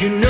you know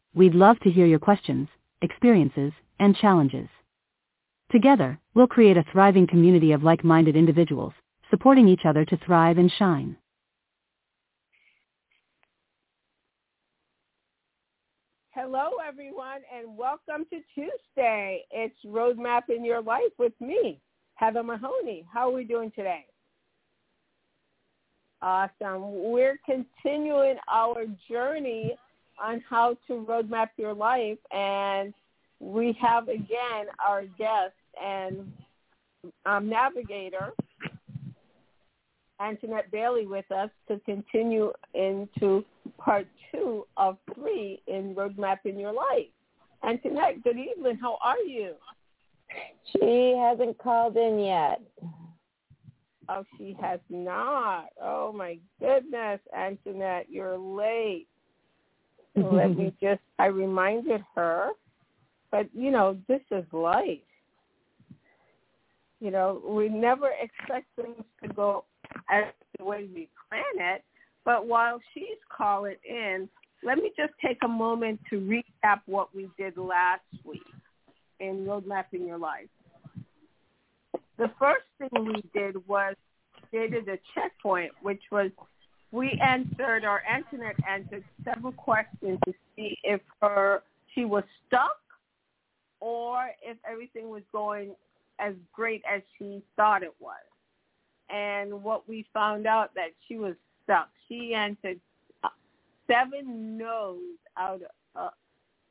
We'd love to hear your questions, experiences, and challenges. Together, we'll create a thriving community of like-minded individuals, supporting each other to thrive and shine. Hello, everyone, and welcome to Tuesday. It's Roadmap in Your Life with me, Heather Mahoney. How are we doing today? Awesome. We're continuing our journey on how to roadmap your life, and we have again our guest and um, navigator, Antoinette Bailey, with us to continue into part two of three in Roadmap in Your Life. Antoinette, good evening. How are you? She hasn't called in yet. Oh, she has not. Oh my goodness, Antoinette, you're late. Let me just I reminded her. But you know, this is life. You know, we never expect things to go as the way we plan it. But while she's calling in, let me just take a moment to recap what we did last week in Roadmapping Your Life. The first thing we did was created a checkpoint, which was we answered or Antoinette answered several questions to see if her she was stuck or if everything was going as great as she thought it was. And what we found out that she was stuck. She answered seven no's out of uh,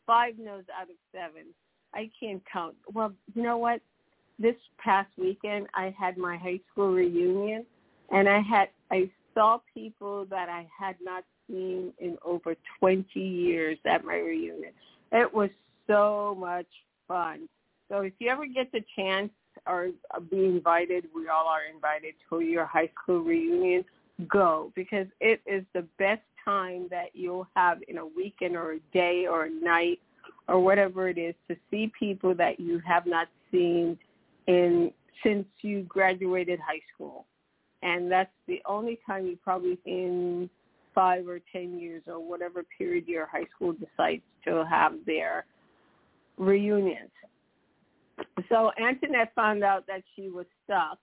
five no's out of seven. I can't count. Well, you know what? This past weekend I had my high school reunion and I had I saw people that I had not seen in over 20 years at my reunion. It was so much fun. So if you ever get the chance or be invited, we all are invited to your high school reunion, go because it is the best time that you'll have in a weekend or a day or a night or whatever it is to see people that you have not seen in since you graduated high school and that's the only time you probably in five or ten years or whatever period your high school decides to have their reunions. So Antoinette found out that she was stuck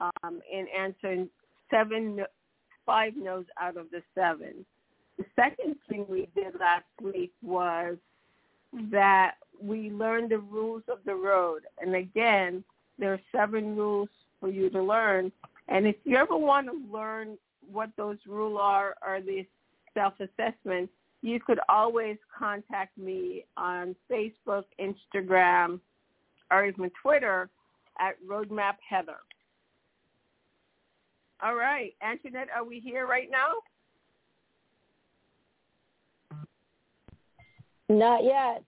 um, in answering seven, five no's out of the seven. The second thing we did last week was that we learned the rules of the road. And again, there are seven rules for you to learn. And if you ever want to learn what those rules are or the self-assessments, you could always contact me on Facebook, Instagram, or even Twitter at Roadmap Heather. All right, Antoinette, are we here right now? Not yet.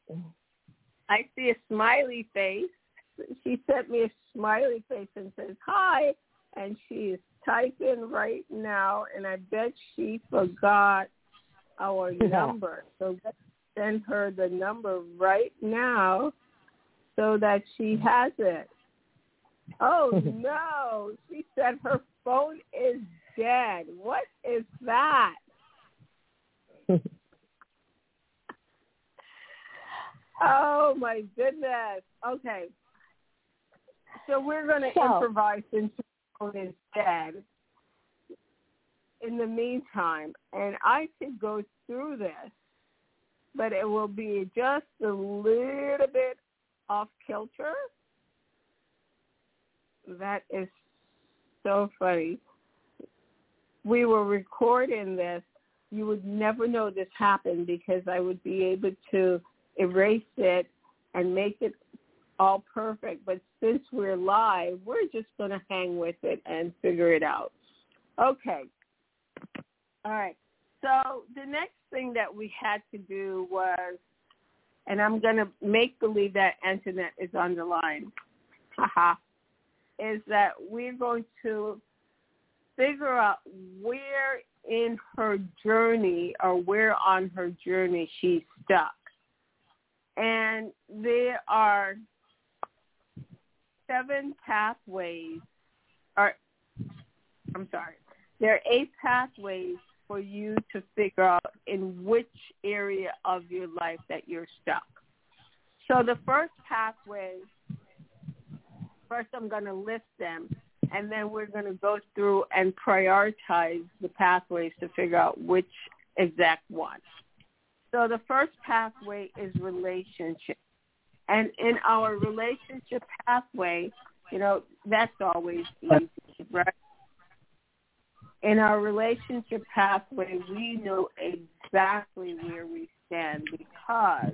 I see a smiley face. She sent me a smiley face and says, hi and she is typing right now, and I bet she forgot our number. So let's send her the number right now so that she has it. Oh no, she said her phone is dead. What is that? oh my goodness. Okay. So we're going to So- improvise into phone is dead in the meantime, and I could go through this but it will be just a little bit off kilter. That is so funny. We were recording this. You would never know this happened because I would be able to erase it and make it all perfect. But since we're live, we're just going to hang with it and figure it out. Okay. All right. So the next thing that we had to do was, and I'm going to make believe that Antoinette is on the line, haha, is that we're going to figure out where in her journey or where on her journey she's stuck. And there are seven pathways, or I'm sorry, there are eight pathways for you to figure out in which area of your life that you're stuck. So the first pathway, first I'm going to list them, and then we're going to go through and prioritize the pathways to figure out which exact one. So the first pathway is relationship. And in our relationship pathway, you know, that's always easy, right? In our relationship pathway, we know exactly where we stand because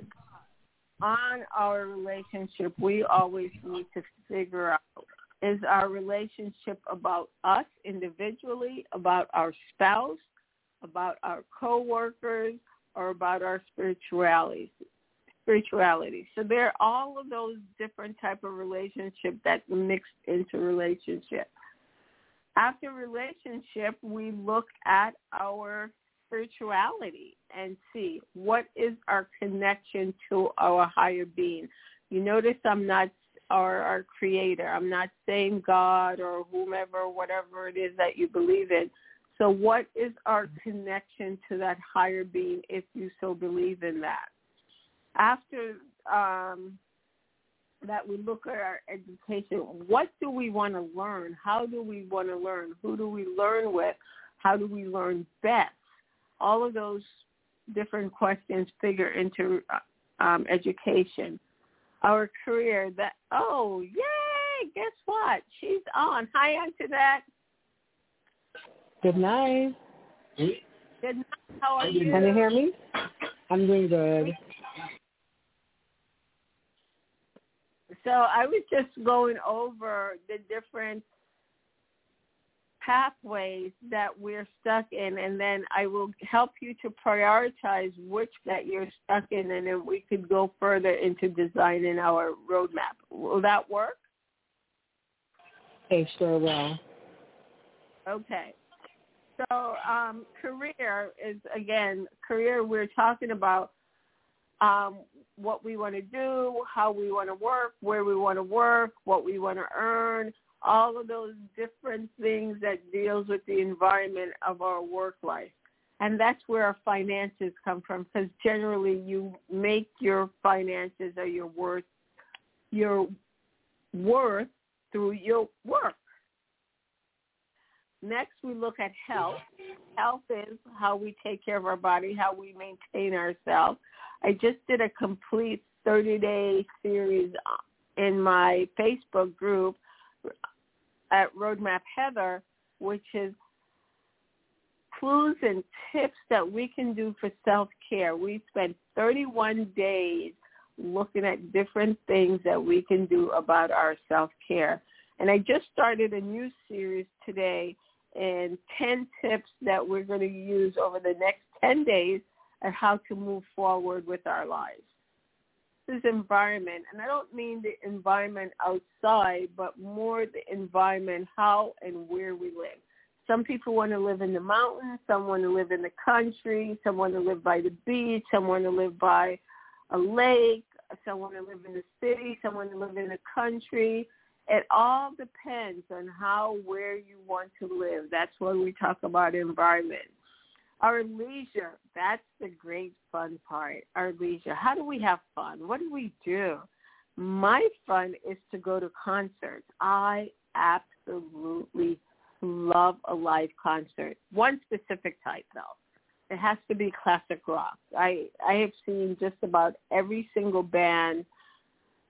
on our relationship, we always need to figure out is our relationship about us individually, about our spouse, about our coworkers, or about our spirituality spirituality. So there are all of those different type of relationships that mixed into relationship. After relationship, we look at our spirituality and see what is our connection to our higher being. You notice I'm not our our creator. I'm not saying God or whomever, whatever it is that you believe in. So what is our connection to that higher being if you so believe in that? After um, that we look at our education, what do we want to learn? How do we want to learn? Who do we learn with? How do we learn best? All of those different questions figure into um, education. Our career that, oh, yay, guess what? She's on. Hi, Antoinette. Good night. Good night. How are you? Can you hear me? I'm doing good. So I was just going over the different pathways that we're stuck in, and then I will help you to prioritize which that you're stuck in, and then we could go further into designing our roadmap. Will that work? Hey, sure will. Okay. So um, career is, again, career we're talking about um, what we want to do, how we want to work, where we want to work, what we want to earn, all of those different things that deals with the environment of our work life. And that's where our finances come from because generally you make your finances or your worth your worth through your work. Next, we look at health. Health is how we take care of our body, how we maintain ourselves. I just did a complete 30-day series in my Facebook group at Roadmap Heather, which is clues and tips that we can do for self-care. We spent 31 days looking at different things that we can do about our self-care. And I just started a new series today and 10 tips that we're going to use over the next 10 days on how to move forward with our lives. This is environment, and I don't mean the environment outside, but more the environment, how and where we live. Some people want to live in the mountains, some want to live in the country, some want to live by the beach, some want to live by a lake, some want to live in the city, some want to live in the country. It all depends on how, where you want to live. That's when we talk about environment. Our leisure, that's the great fun part. Our leisure. How do we have fun? What do we do? My fun is to go to concerts. I absolutely love a live concert. One specific type though. it has to be classic rock. I I have seen just about every single band,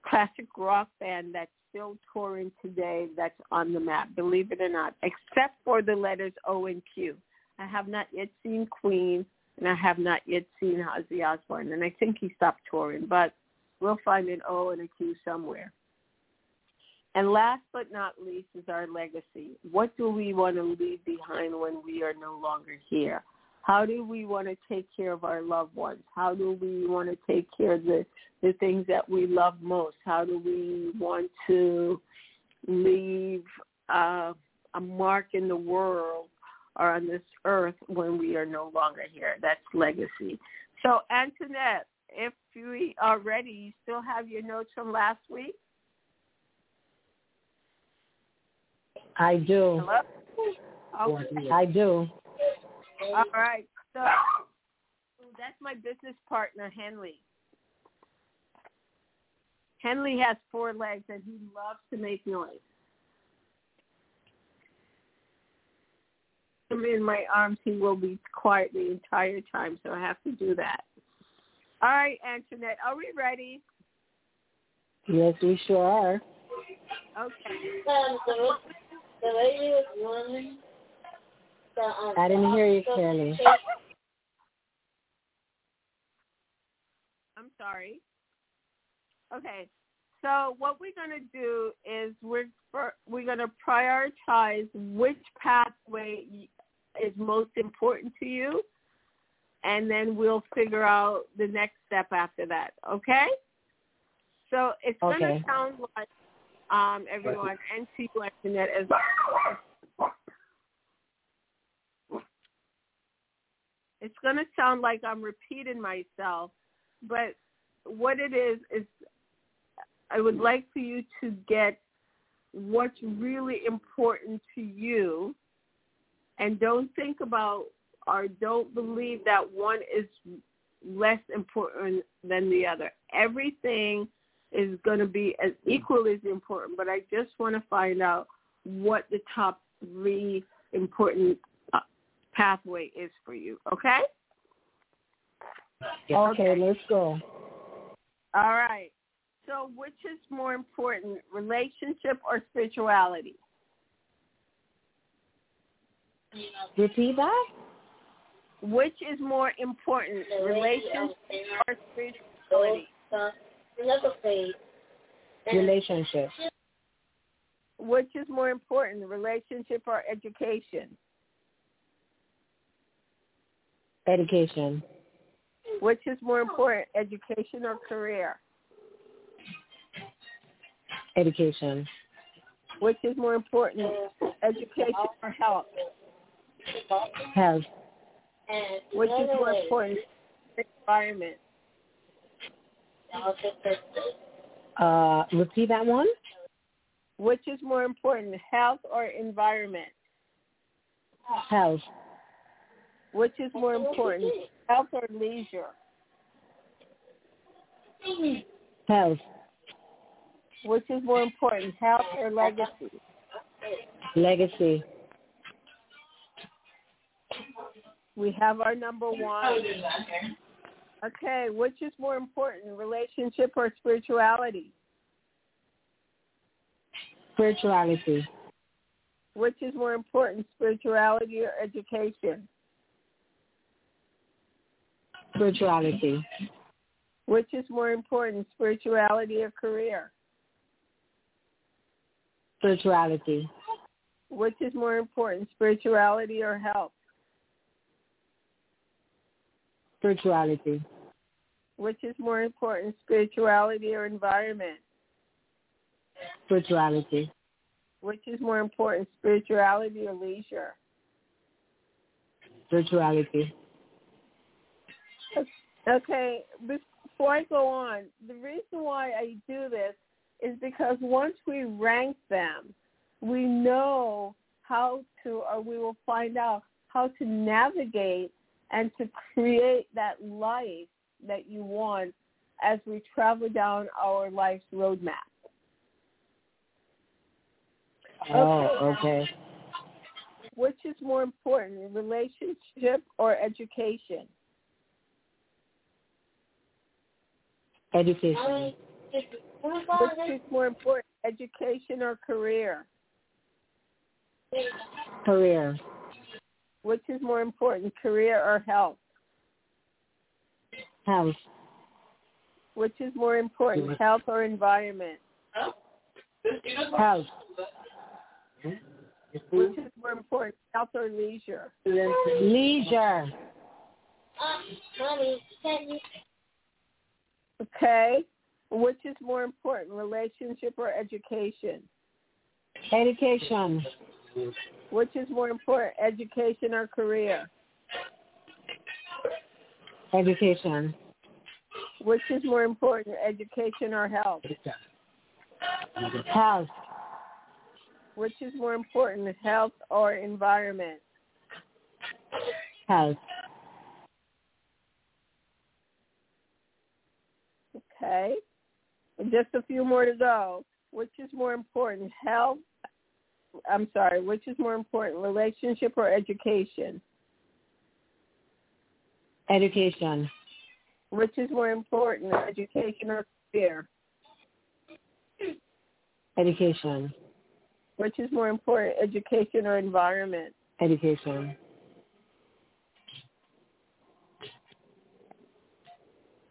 classic rock band that's still touring today that's on the map. Believe it or not, except for the letters O and Q. I have not yet seen Queen, and I have not yet seen Ozzy Osbourne, and I think he stopped touring, but we'll find an O and a Q somewhere. And last but not least is our legacy. What do we want to leave behind when we are no longer here? How do we want to take care of our loved ones? How do we want to take care of the, the things that we love most? How do we want to leave uh, a mark in the world or on this earth when we are no longer here? That's legacy. So, Antoinette, if we are ready, you still have your notes from last week? I do. Hello? Okay. I do. All right. So that's my business partner, Henley. Henley has four legs and he loves to make noise. Him in my arms, he will be quiet the entire time, so I have to do that. All right, Antoinette, are we ready? Yes, we sure are. Okay. Um, the, the lady was. The, um, I didn't hear you clearly. I'm sorry. Okay. So what we're going to do is we're we're going to prioritize which pathway is most important to you, and then we'll figure out the next step after that. Okay? So it's going to sound like um, everyone and to you, Antoinette, as it's going to sound like I'm repeating myself, but what it is is I would like for you to get what's really important to you and don't think about or don't believe that one is less important than the other. Everything is going to be as equally as important, but I just want to find out what the top three important uh, pathway is for you. Okay? Okay, let's go. All right. So which is more important, relationship or spirituality? Repeat that? Which is more important, relationship or spirituality? Relationship. Which is more important, relationship or education? Education. Which is more important, education or career? Education. Which is more important, education or health? Health. Which is more important, environment? Uh, repeat that one? Which is more important, health or environment? Health. Which is more important, health or leisure? Health. Which is more important, health or legacy? Legacy. We have our number one. Okay, which is more important, relationship or spirituality? Spirituality. Which is more important, spirituality or education? Spirituality. Which is more important, spirituality or career? Spirituality. Which is more important, spirituality or health? Spirituality. Which is more important, spirituality or environment? Spirituality. Which is more important, spirituality or leisure? Spirituality. Okay, before I go on, the reason why I do this is because once we rank them, we know how to, or we will find out how to navigate and to create that life that you want as we travel down our life's roadmap. Oh, okay. Which is more important, relationship or education? Education. Which is more important, education or career? Career. Which is more important, career or health? Health. Which is more important, health or environment? Health. Which is more important, health or leisure? Leisure. Mommy, can you Okay. Which is more important, relationship or education? Education. Which is more important, education or career? Education. Which is more important, education or health? Health. Which is more important, health or environment? Health. Okay. And just a few more to go. Which is more important, health? I'm sorry. Which is more important, relationship or education? Education. Which is more important, education or career? Education. Which is more important, education or environment? Education.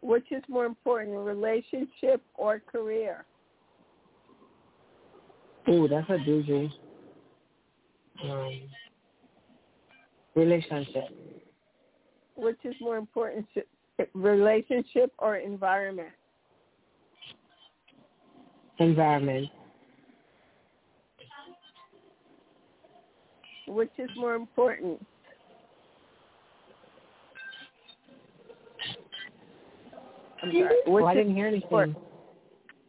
Which is more important, relationship or career? Ooh, that's a doozy. Um, relationship. Which is more important, relationship or environment? Environment. Which is more important, I'm sorry. Which Oh, I didn't hear anything. important?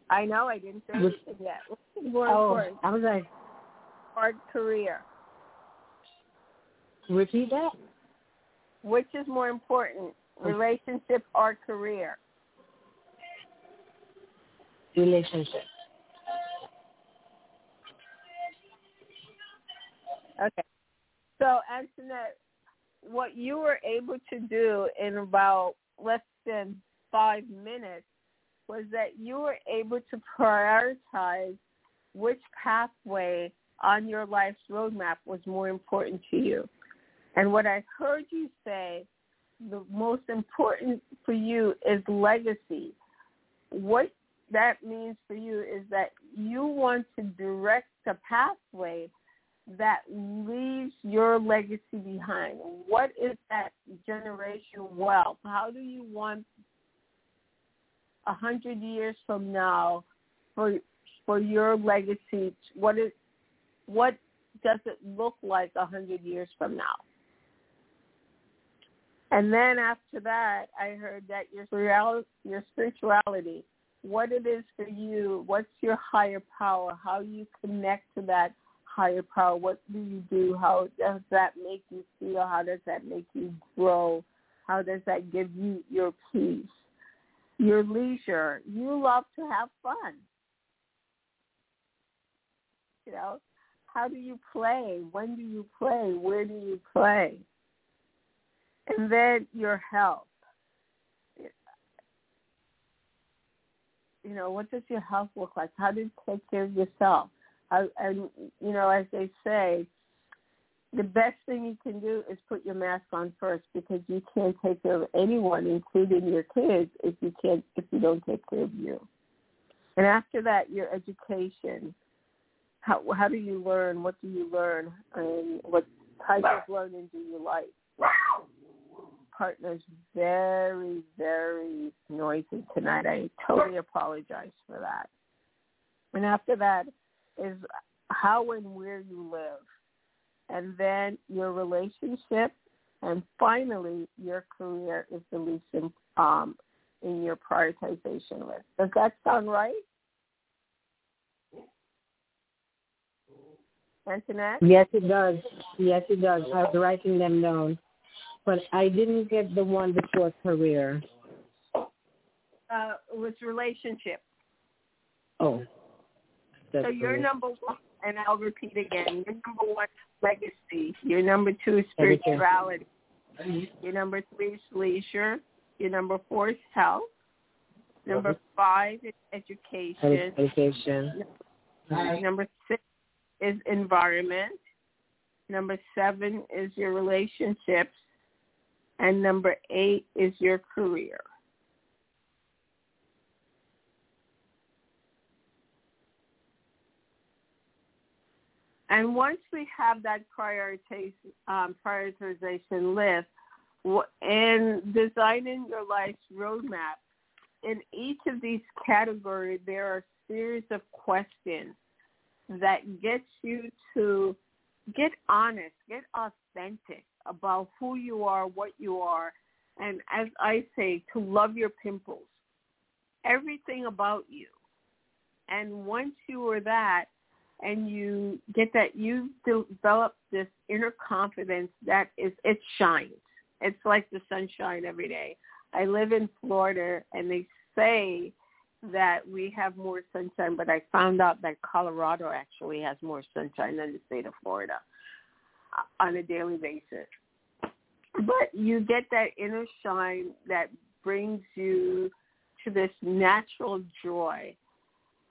I know I didn't Which- anything yet. Which is more Oh, important, I was like, or career? Repeat that? Which is more important, relationship or career? Relationship. Okay. So, Antoinette, what you were able to do in about less than five minutes was that you were able to prioritize which pathway on your life's roadmap was more important to you. And what I heard you say, the most important for you is legacy. What that means for you is that you want to direct a pathway that leaves your legacy behind? What is that generational wealth? How do you want a hundred years from now for for your legacy? What is what does it look like a hundred years from now? And then after that, I heard that your your spirituality, what it is for you, what's your higher power, how you connect to that higher power, what do you do, how does that make you feel, how does that make you grow, how does that give you your peace, your leisure. You love to have fun. You know, how do you play? When do you play? Where do you play? And then your health. You know, what does your health look like? How do you take care of yourself? How, and you know, as they say, the best thing you can do is put your mask on first because you can't take care of anyone, including your kids, if you can't if you don't take care of you. And after that, your education. How how do you learn? What do you learn? And what type of learning do you like? Partner's very very noisy tonight. I totally apologize for that. And after that is how and where you live and then your relationship, and finally your career is the least in, um, in your prioritization list. Does that sound right? Antoinette? Yes, it does. Yes, it does. I was writing them down. But I didn't get the one before career. Uh, it was relationship. Oh. That's so you're number one, and I'll repeat again. Your number one is legacy. Your number two spirituality. Your number three is leisure. Your number four is health. Number five is education. Education. Number six is environment. Number seven is your relationships. And number eight is your career. And once we have that prioritization, um, prioritization list, in designing your life's roadmap, in each of these categories, there are a series of questions that get you to get honest, get authentic about who you are, what you are, and as I say, to love your pimples, everything about you. And once you are that, and you get that, you develop this inner confidence that is, it shines. It's like the sunshine every day. I live in Florida, and they say that we have more sunshine, but I found out that Colorado actually has more sunshine than the state of Florida on a daily basis. But you get that inner shine that brings you to this natural joy.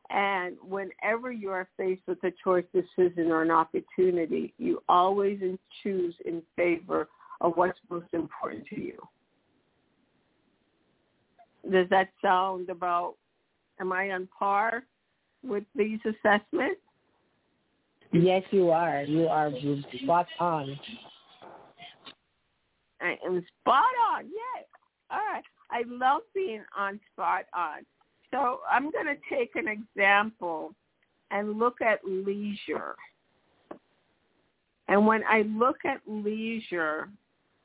And whenever you are faced with a choice, decision, or an opportunity, you always choose in favor of what's most important to you. Does that sound about, am I on par with these assessments? Yes, you are. You are spot on. I am spot on. Yay. All right. I love being on spot on. So I'm going to take an example and look at leisure. And when I look at leisure,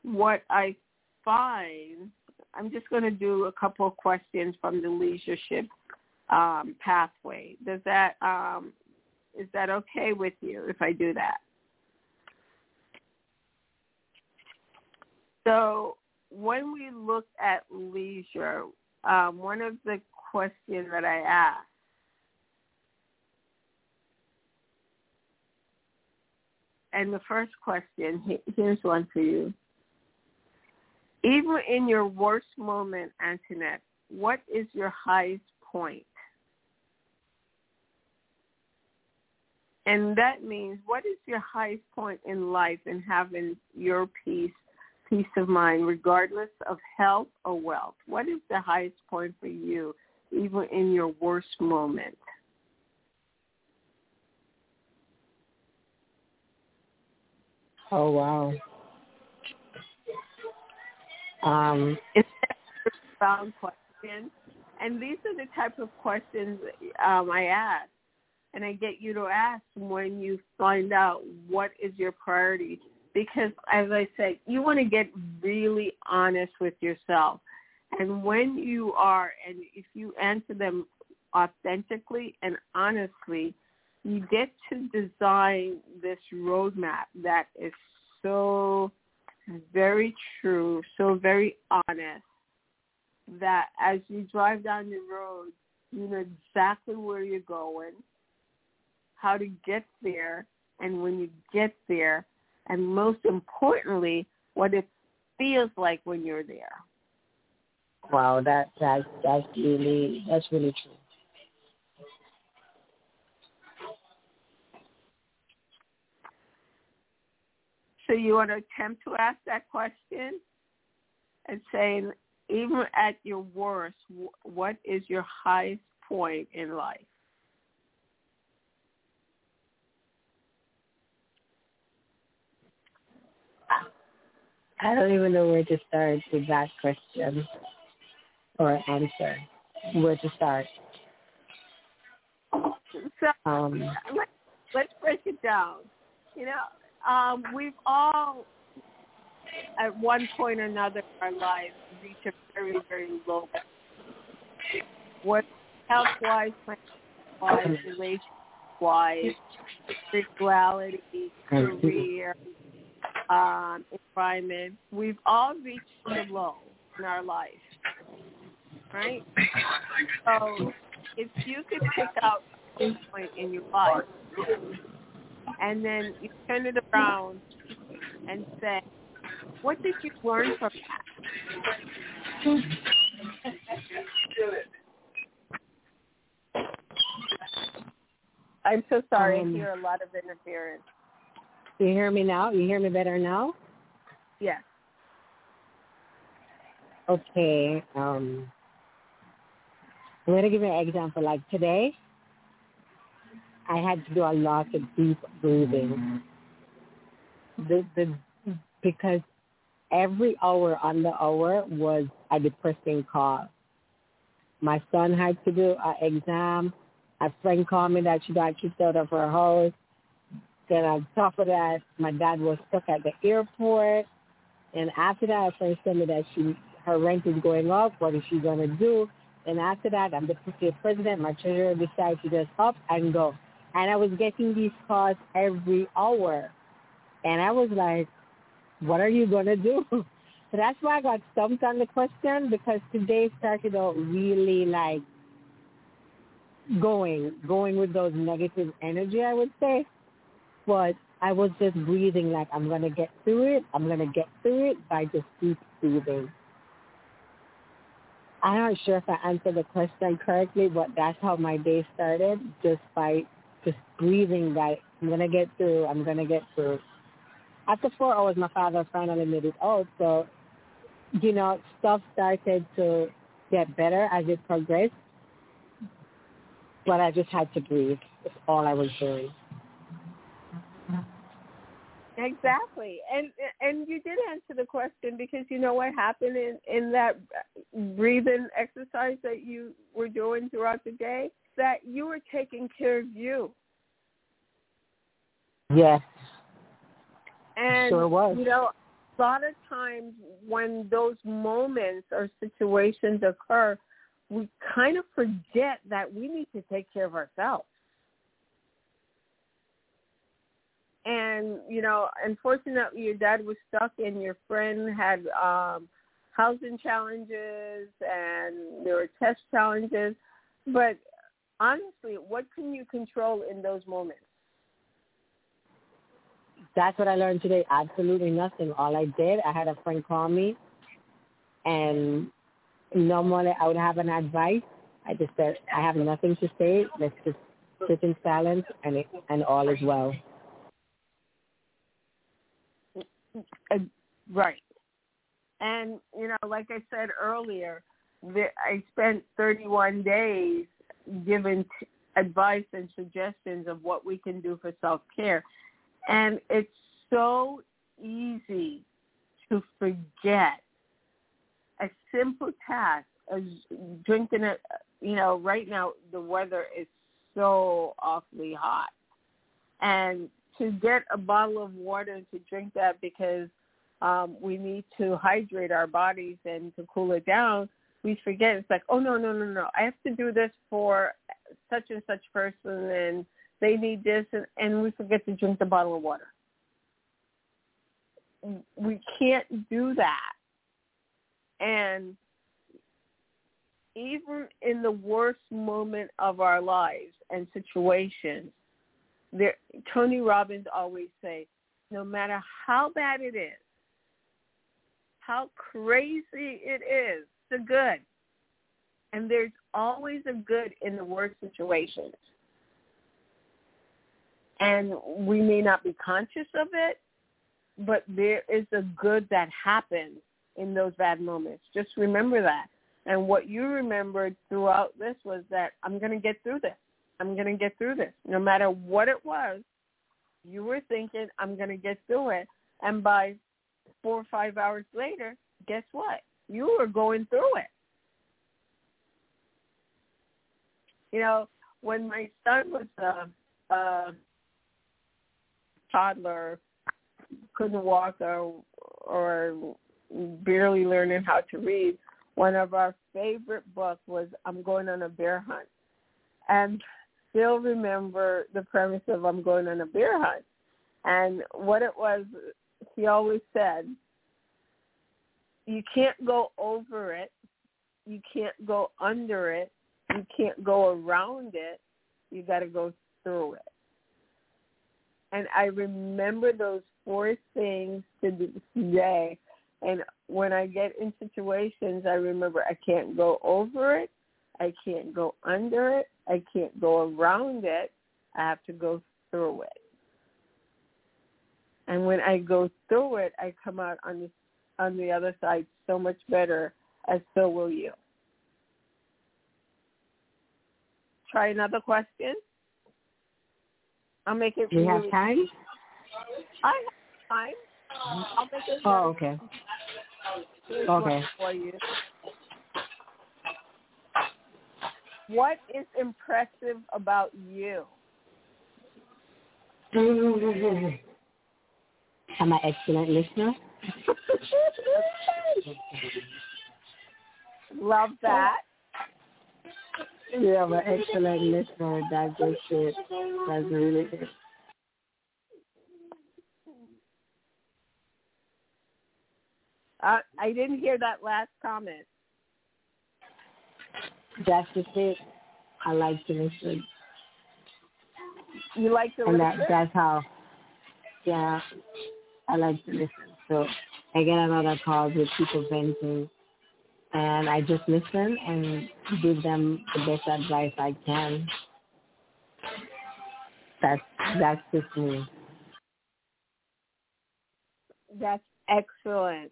what I find, I'm just going to do a couple of questions from the leadership um, pathway. Does that um, is that okay with you if I do that? So when we look at leisure, um, one of the questions that I ask and the first question, here's one for you. Even in your worst moment, Antoinette, what is your highest point? And that means what is your highest point in life in having your peace, peace of mind, regardless of health or wealth? What is the highest point for you, even in your worst moment? Oh wow. Um, It's a profound question. And these are the type of questions um, I ask. And I get you to ask when you find out what is your priority. Because as I said, you want to get really honest with yourself. And when you are, and if you answer them authentically and honestly, you get to design this roadmap that is so very true, so very honest that as you drive down the road, you know exactly where you're going, how to get there, and when you get there, and most importantly, what it feels like when you're there. wow, that that that's really that's really true. So you want to attempt to ask that question and saying, even at your worst, what is your highest point in life? I don't even know where to start with that question or answer. Where to start? So Um, let, let's break it down. You know, um, we've all, at one point or another in our lives, reached a very, very low. What health-wise, financial-wise, relationship-wise, spirituality, career, um, environment. We've all reached the low in our life, right? So if you could pick out a point in your life and then you turn it around and say, "What did you learn from that?" I'm so sorry. Um, I hear a lot of interference. You hear me now? You hear me better now? Yes. Okay. Um, I'm going to give you an example. Like today, I had to do a lot of deep breathing. The, the, because every hour on the hour was a depressing call. My son had to do an exam. A friend called me that she got kicked out of her house. Then on top of that, my dad was stuck at the airport. And after that, a friend told me that she her rent is going up. What is she gonna do? And after that, I'm the president. My treasurer decided to just up and go. And I was getting these calls every hour, and I was like, "What are you gonna do?" So that's why I got stumped on the question because today started out really like going, going with those negative energy, I would say. But I was just breathing like I'm gonna get through it. I'm gonna get through it by just deep breathing. I'm not sure if I answered the question correctly, but that's how my day started, just by just breathing like I'm gonna get through, I'm gonna get through. After four hours my father finally made it out, so you know, stuff started to get better as it progressed. But I just had to breathe. That's all I was doing. Exactly, and and you did answer the question because you know what happened in in that breathing exercise that you were doing throughout the day that you were taking care of you, Yes. and Sure was. you know a lot of times when those moments or situations occur, we kind of forget that we need to take care of ourselves. And you know unfortunately your dad was stuck and your friend had um housing challenges and there were test challenges but honestly what can you control in those moments That's what I learned today. Absolutely nothing. All I did, I had a friend call me, and normally I would have an advice. I just said, I have nothing to say. Let's just sit in silence, and it, and all is well. Right. And you know like i said earlier the, i spent 31 days giving t- advice and suggestions of what we can do for self care and it's so easy to forget a simple task as drinking a you know right now the weather is so awfully hot. And to get a bottle of water and to drink that because um, we need to hydrate our bodies and to cool it down, we forget. It's like, oh no, no, no, no! I have to do this for such and such person, and they need this, and, and we forget to drink the bottle of water. We can't do that, and even in the worst moment of our lives and situations, there Tony Robbins always say, no matter how bad it is, how crazy it is, the good. And there's always a good in the worst situations. And we may not be conscious of it, but there is a good that happens in those bad moments. Just remember that. And what you remembered throughout this was that I'm going to get through this. I'm going to get through this. No matter what it was, you were thinking, I'm going to get through it. And by four or five hours later, guess what? You were going through it. You know, when my son was a, a toddler, couldn't walk or, or barely learning how to read, one of our favorite books was I'm Going on a Bear Hunt. And still remember the premise of I'm going on a bear hunt. And what it was, he always said, you can't go over it, you can't go under it, you can't go around it, you got to go through it. And I remember those four things to this day. And when I get in situations, I remember I can't go over it. I can't go under it. I can't go around it. I have to go through it. And when I go through it, I come out on the on the other side so much better, as so will you. Try another question. I'll make it. Do you have really- time? I have time. I'll make it. Oh, okay. Here's Okay. one for you. What is impressive about you? I'm an excellent listener. Love that. Yeah, I'm an excellent listener. That's good it. That's really good. Uh, I didn't hear that last comment. That's just it. I like to listen. You like to listen? and That, that's how yeah i like to listen so i get a lot of calls with people venting and i just listen and give them the best advice i can that's that's just me That's excellent.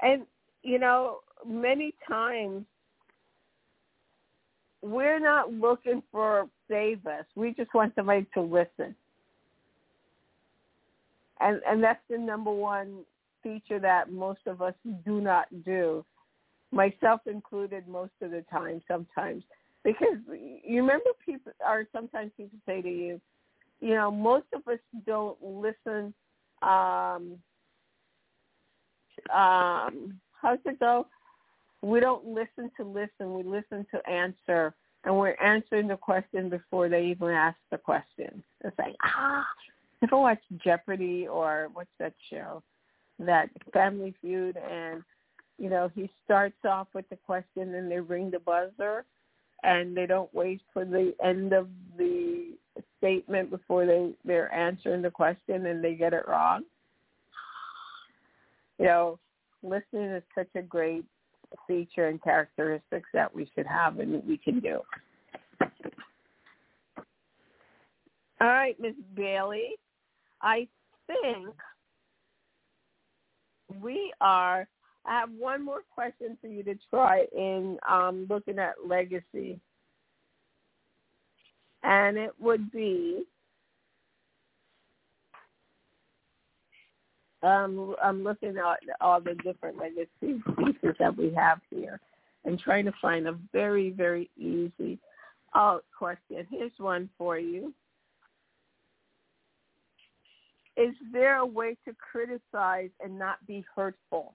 And you know, many times we're not looking for save us. We just want somebody to listen. And and that's the number one feature that most of us do not do, myself included most of the time sometimes. Because you remember people or sometimes people say to you, you know, most of us don't listen um um how's it go? We don't listen to listen, we listen to answer and we're answering the question before they even ask the question. It's like, ah if I watch Jeopardy or what's that show? That Family Feud and you know, he starts off with the question and they ring the buzzer and they don't wait for the end of the statement before they they're answering the question and they get it wrong. You know, listening is such a great feature and characteristics that we should have and we can do. All right, Miss Bailey. I think we are I have one more question for you to try in um, looking at legacy. And it would be um, I'm looking at all the different legacy pieces that we have here and trying to find a very, very easy uh, question. Here's one for you. Is there a way to criticize and not be hurtful?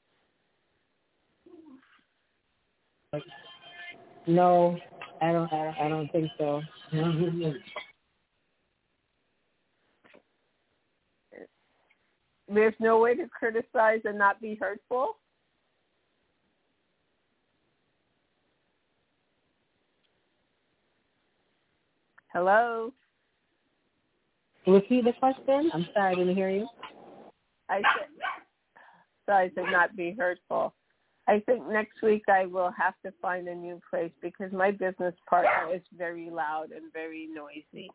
no i don't I don't think so There's no way to criticize and not be hurtful? Hello? repeat the question i'm sorry i didn't hear you I said, so I said not be hurtful. I think next week I will have to find a new place because my business partner is very loud and very noisy.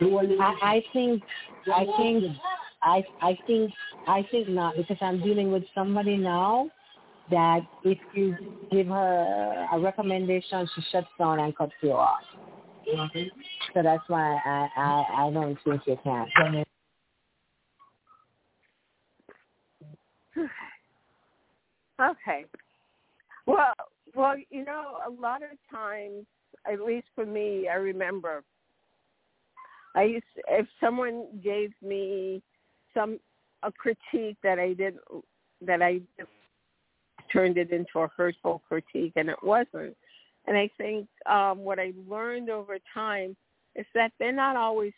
I, I think I think I I think I think not because I'm dealing with somebody now that if you give her a recommendation she shuts down and cuts you off. So that's why I I, I don't think you can. Okay. Well, well, you know, a lot of times, at least for me, I remember, I used if someone gave me some a critique that I didn't that I turned it into a hurtful critique, and it wasn't. And I think um, what I learned over time is that they're not always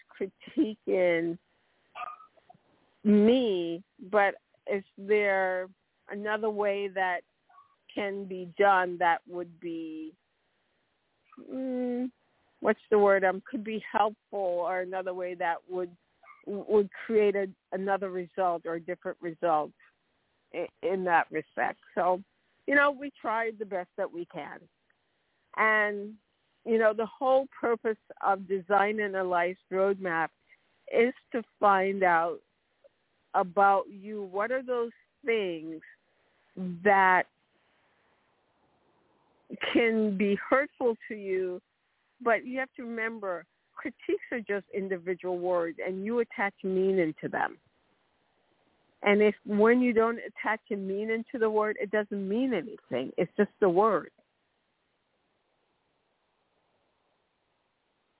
critiquing me, but is there another way that can be done that would be mm, what's the word um could be helpful or another way that would would create a, another result or a different result in, in that respect. So, you know, we tried the best that we can. And, you know, the whole purpose of designing a life roadmap is to find out about you. What are those things that can be hurtful to you, but you have to remember critiques are just individual words and you attach meaning to them. And if when you don't attach a meaning to the word, it doesn't mean anything. It's just a word.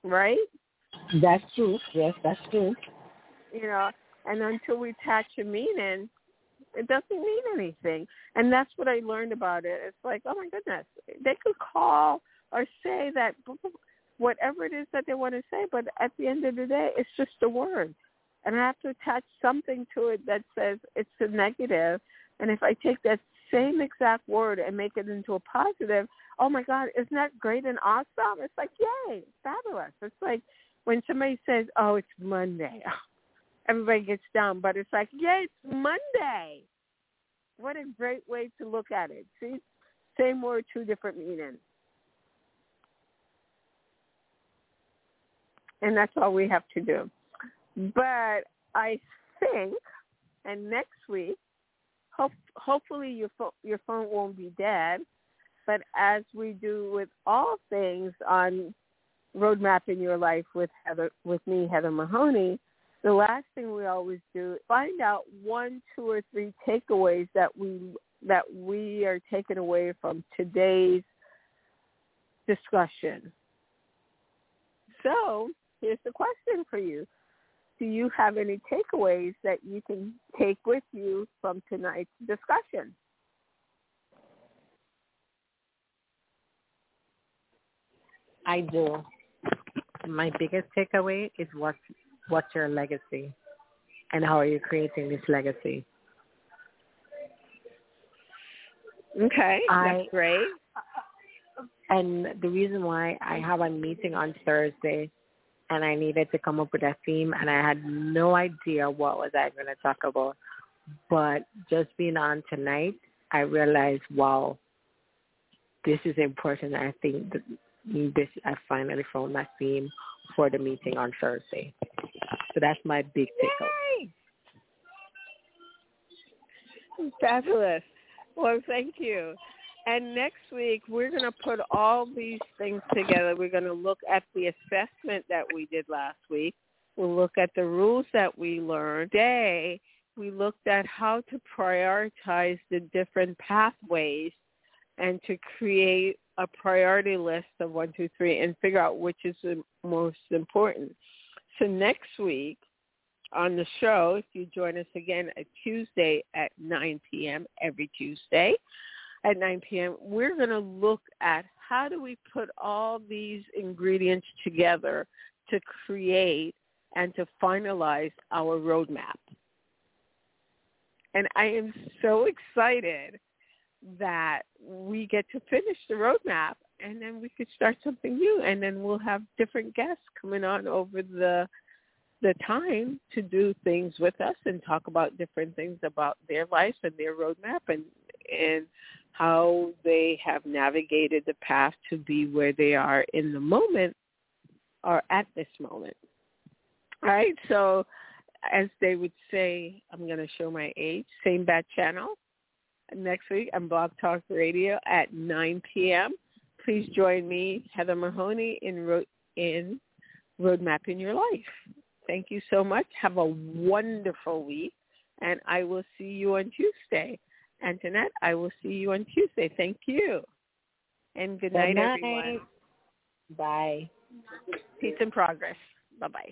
Right? That's true. Yes, that's true. You know, and until we attach a meaning, it doesn't mean anything. And that's what I learned about it. It's like, oh my goodness, they could call or say that whatever it is that they want to say, but at the end of the day, it's just a word. And I have to attach something to it that says it's a negative. And if I take that same exact word and make it into a positive, oh my God, isn't that great and awesome? It's like, yay, fabulous. It's like when somebody says, oh, it's Monday. Everybody gets down, but it's like, yay, it's Monday. What a great way to look at it. See, same word, two different meanings. And that's all we have to do. But I think, and next week, hope, hopefully your fo- your phone won't be dead. But as we do with all things on roadmap in your life with Heather, with me, Heather Mahoney, the last thing we always do find out one, two, or three takeaways that we that we are taking away from today's discussion. So here's the question for you. Do you have any takeaways that you can take with you from tonight's discussion? I do. My biggest takeaway is what what's your legacy and how are you creating this legacy? Okay, I- that's great. And the reason why I have a meeting on Thursday and I needed to come up with a theme and I had no idea what was I going to talk about. But just being on tonight, I realized, wow, this is important. I think this I finally found my theme for the meeting on Thursday. So that's my big takeaway. Fabulous. Well, thank you. And next week, we're going to put all these things together. We're going to look at the assessment that we did last week. We'll look at the rules that we learned. Today, we looked at how to prioritize the different pathways and to create a priority list of one, two, three, and figure out which is the most important. So next week on the show, if you join us again at Tuesday at 9 p.m. every Tuesday, at 9 p.m., we're going to look at how do we put all these ingredients together to create and to finalize our roadmap. And I am so excited that we get to finish the roadmap and then we could start something new and then we'll have different guests coming on over the the time to do things with us and talk about different things about their lives and their roadmap and and how they have navigated the path to be where they are in the moment or at this moment. All right, so as they would say, I'm going to show my age, same bat channel. Next week on Blog Talk Radio at 9 p.m. Please join me, Heather Mahoney, in, Ro- in Roadmap in Your Life. Thank you so much. Have a wonderful week, and I will see you on Tuesday. Antoinette, I will see you on Tuesday. Thank you. And good, Good night, night. everyone. Bye. Peace and progress. Bye-bye.